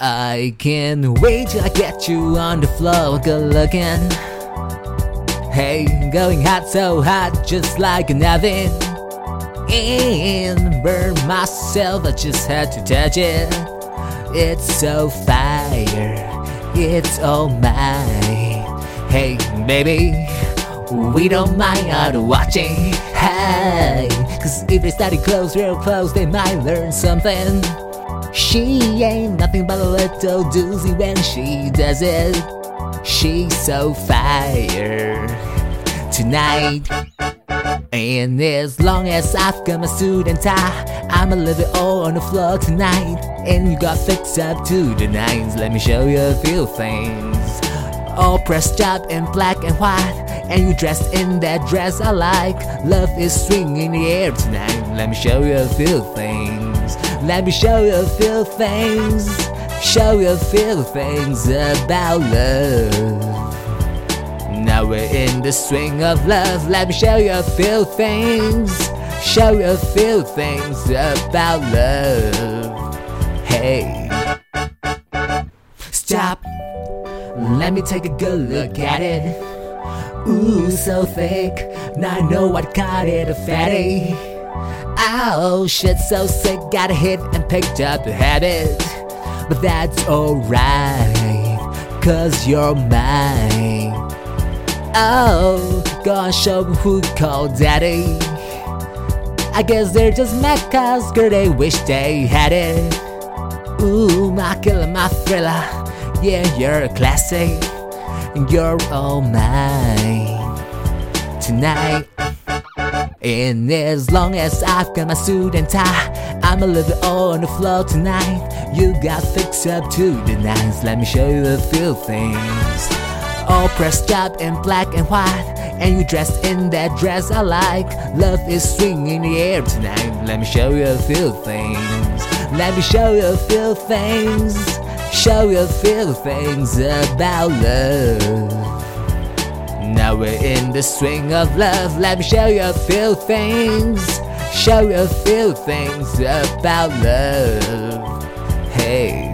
I can't wait till I get you on the floor, good looking. Hey, going hot, so hot, just like an oven. And burn myself, I just had to touch it. It's so fire, it's all mine. Hey, baby, we don't mind out watching. Hey, cause if they study close, real close, they might learn something. She ain't nothing but a little doozy when she does it. She's so fire tonight. And as long as I've got my suit and tie, I'ma leave it all on the floor tonight. And you got fixed up to the nines, let me show you a few things. All pressed up in black and white, and you dressed in that dress I like. Love is swinging in the air tonight, let me show you a few things. Let me show you a few things, show you a few things about love. Now we're in the swing of love. Let me show you a few things. Show you a few things about love. Hey, stop. Let me take a good look at it. Ooh, so thick. Now I know what caught it a fatty. Oh, shit, so sick. Got a hit and picked up a habit. But that's alright, cause you're mine. Oh, go and show who you call daddy. I guess they're just mad girl they wish they had it. Ooh, my killer, my thriller. Yeah, you're a classic. And you're all mine tonight. And as long as I've got my suit and tie, I'ma leave it all on the floor tonight. You got fixed up to the nines. Let me show you a few things all pressed up in black and white. And you dressed in that dress I like. Love is swinging in the air tonight. Let me show you a few things. Let me show you a few things. Show you a few things about love. Now we're in the swing of love. Let me show you a few things. Show you a few things about love. Hey.